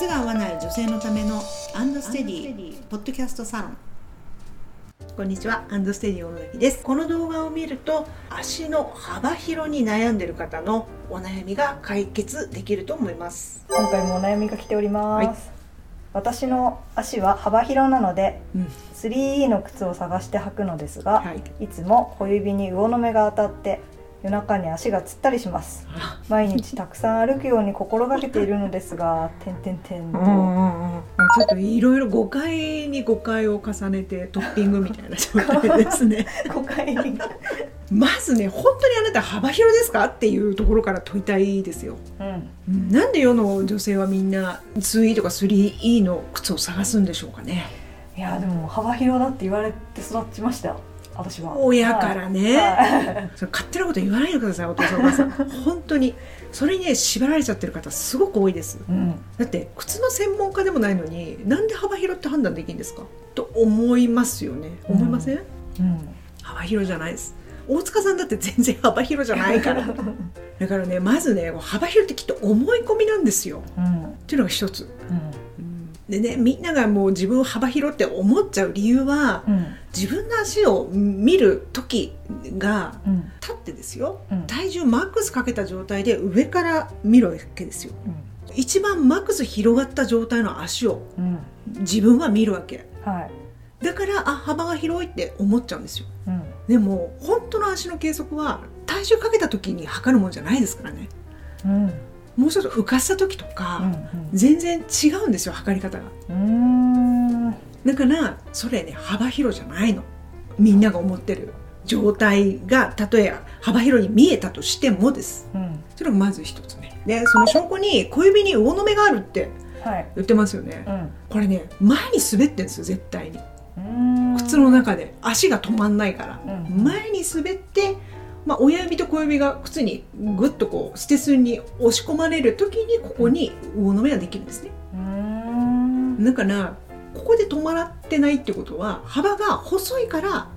靴が合わない女性のためのアンドステディポッドキャストサロン。こんにちはアンドステディ小野崎です。この動画を見ると足の幅広に悩んでいる方のお悩みが解決できると思います。今回もお悩みが来ております、はい。私の足は幅広なのでうん。3E の靴を探して履くのですが、はい。い、つも小指に魚の目が当たって夜中に足がつったりします。あ毎日たくさん歩くように心がけているのですが点々点と、うんうんうん。ちょっといろいろ誤解に誤解を重ねてトッピングみたいな状態ですね。誤解に。まずね本当にあなた幅広ですかっていうところから問いたいですよ。うん。うんなんで世の女性はみんな 2E とか 3E の靴を探すんでしょうかね。いやでも幅広だって言われて育ちましたよ私は。親からね、はい。それ勝手なこと言わないでくださいお父さんお母さん。本当に。それにね縛られちゃってる方すごく多いです。うん。だって靴の専門家でもないのになんで幅広って判断できるんですか？と思いますよね。思いません、うん。幅広じゃないです。大塚さんだって全然幅広じゃないから。だからねまずね幅広ってきっと思い込みなんですよ。うん。っていうのが一つ。うんでねみんながもう自分を幅広って思っちゃう理由はうん。自分の足を見る時がうん。立ってですよ。うん。体重マックスかけた状態で上から見るわけですよ。うん。一番マックス広がった状態の足をうん。自分は見るわけ。はい。だからあ幅が広いって思っちゃうんですよ。うん。でも本当の足の計測は体重かけた時に測るもんじゃないですからね。うんもうちょっと浮かした時とか、うん全然違うんですよ測り方が。うん。うだからそれね幅広じゃないの。みんなが思ってる状態がたとえ幅広に見えたとしてもです。うん。それがまず一つ目。でその証拠に小指に魚の目があるってはい。言ってますよね。うん。これね前に滑ってんですよ絶対に。うん。靴の中で。足が止まんないから、うん。前に滑って、まあ、親指と小指が靴にぐっとこうステスンに押し込まれる時にここに魚の目ができるんですね。うん。だからここで止まってないってことは幅が細いから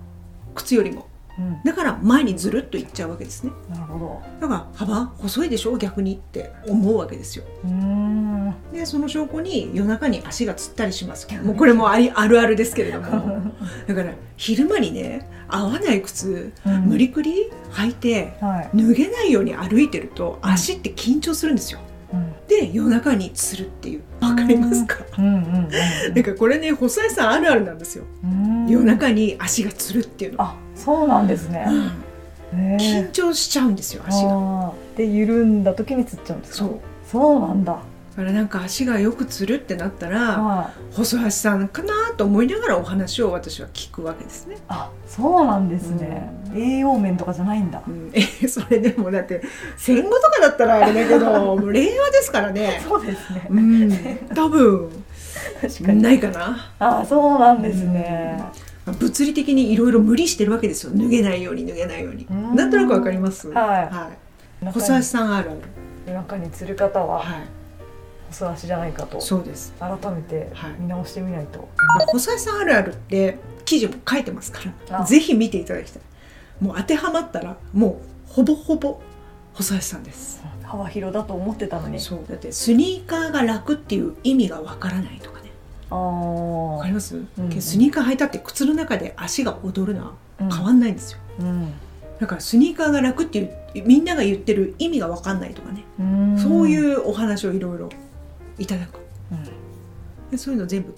靴よりも。うん。だから前にずるっといっちゃうわけですね。なるほど。だから幅細いでしょ？逆にって思うわけですよ。うんでその証拠に夜中に足がつったりします。もうこれもありあるあるですけれども。だから昼間にね合わない靴うん。無理くり履いてはい。脱げないように歩いてると足って緊張するんですよ。うん。で夜中につるっていう。わかりますか？うん からこれね細井さんあるあるなんですよ。うん。夜中に足がつるっていうの。あそうなんですね。緊ー張しちゃうんですよ足が。で緩んだ時につっちゃうんですか？そう。そうなんだだからなんか足がよくつるってなったらは細橋さんかなと思いながらお話を私は聞くわけですね、あそうなんですね。栄養面とかじゃないんだ。うん、えそれでもだって戦後とかだったらあれだけど もう令和ですからね。そうですね。うん。多分。確かに。ないかな。あそうなんですね。物理的にいろいろ無理してるわけですよ。脱げないように脱げないように。うん。なんとなくわかります？はい。い。細橋さんあるあ中に釣る方は。はい細足じゃないかと。そうです。改めてはい。見直してみないと、細橋さんあるあるって記事も書いてますからあ。ぜひ見ていただきたい。もう当てはまったらもうほぼほぼ細橋さんです。幅広だと思ってたのに。そう。だってスニーカーが楽っていう意味がわからないとかね。あわかりあます、ん。スニーカー履いたって靴の中で足が踊るのはうん。変わんないんですよ、うん。だからスニーカーが楽っていうみんなが言ってる意味がわかんないとかね、うん。そういうお話をいろいろいただく。うん。でそういうの全部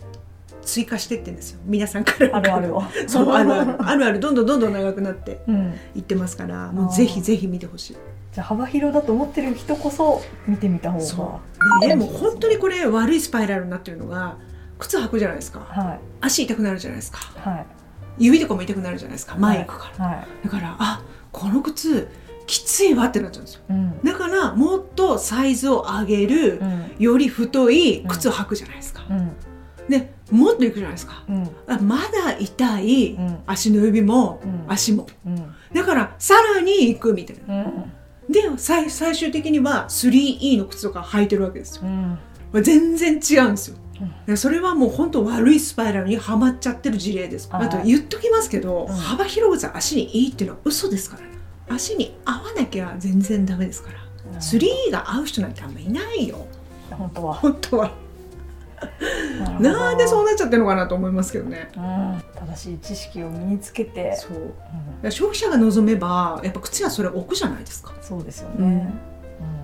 追加してってんですよ。皆さんから。あるある。を そうあるある。あるある。どんどんどんどん長くなってうん。いってますからもうぜひぜひ見てほしい。じゃあ幅広だと思ってる人こそ見てみた方が。そう。ででも本当にこれ悪いスパイラルになってるのが靴履くじゃないですか。はい。足痛くなるじゃないですか。はい。指とかも痛くなるじゃないですか。前行くから、はい。だからあこの靴きついわってなっちゃうんですよ。うん。だからもっとサイズを上げる、うん。より太い靴を履くじゃないですか、うん。でもっといくじゃないですか。まだ痛い、うん。足の指も、うん。足も。うん。だからさらに行くみたいな。うん。で最最終的には 3E の靴とか履いてるわけですよ。全然違うんですよ。それはもう本当悪いスパイラルにはまっちゃってる事例です。ああと言っときますけど、うん。幅広靴は足にいいっていうのは嘘ですからね足に合わなきゃ全然ダメですから、3が合う人なんてあんまいないよ。本当は。本当は。なんでそうなっちゃってるのかなと思いますけどね。うん、正しい知識を身につけて。そう。うん。ら消費者が望めばやっぱ靴屋それ置くじゃないですか。そうですよね、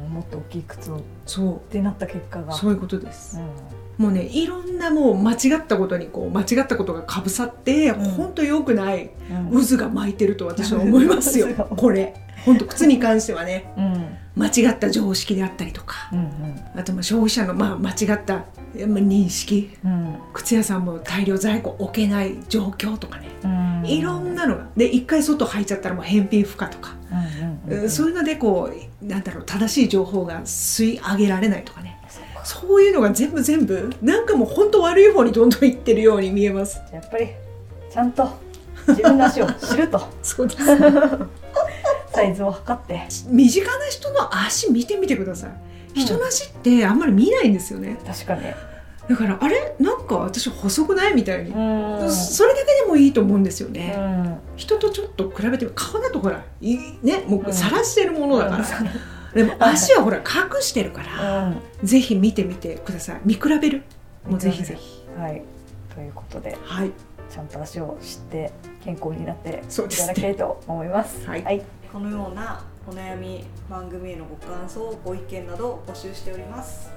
うん。もっと大きい靴を。っそてなった結果が。うそういうことです。うもうねいろんなもう間違ったことにこう間違ったことがかぶさって、うん。本当良くないんうん。渦が巻いてると私は思いますよ 渦がこれ。本当靴に関してはねうん。間違った常識であったりとかうんあとまあ消費者のまあ間違ったえまあ認識うん。靴屋さんも大量在庫置けない状況とかね。うん。いろんなのが。で一回外履いちゃったらもう返品不可とか、うんうんうんそういうのでこうなんだろう正しい情報が吸い上げられないとかねそういうのが全部全部なんかもう本当悪い方にどんどんいってるように見えます。やっぱりちゃんと自分の足を知ると。そうです。サイズを測って。身近な人の足見てみてください。人の足ってあんまり見ないんですよね。確かに。だからあれ？なんか私細くないみたいに、うん。それだけでもいいと思うんですよね、うん。人とちょっと比べて顔だとほらいねもううん。晒してるものだから、でも足はほら隠してるから、うん。ぜひ見てみてください。見比べる？もうぜひぜひ。はい。ということではい。ちゃんと足を知って健康になっていただきたいと思います。はい。このようなお悩み番組へのご感想ご意見などを募集しております。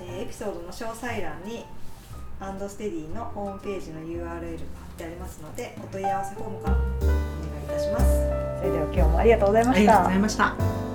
えーエピソードの詳細欄にアンドステディのホームページの URL が貼ってありますのでお問い合わせフォームからお願いいたします。それでは今日もありがとうございました。ありがとうござい。ました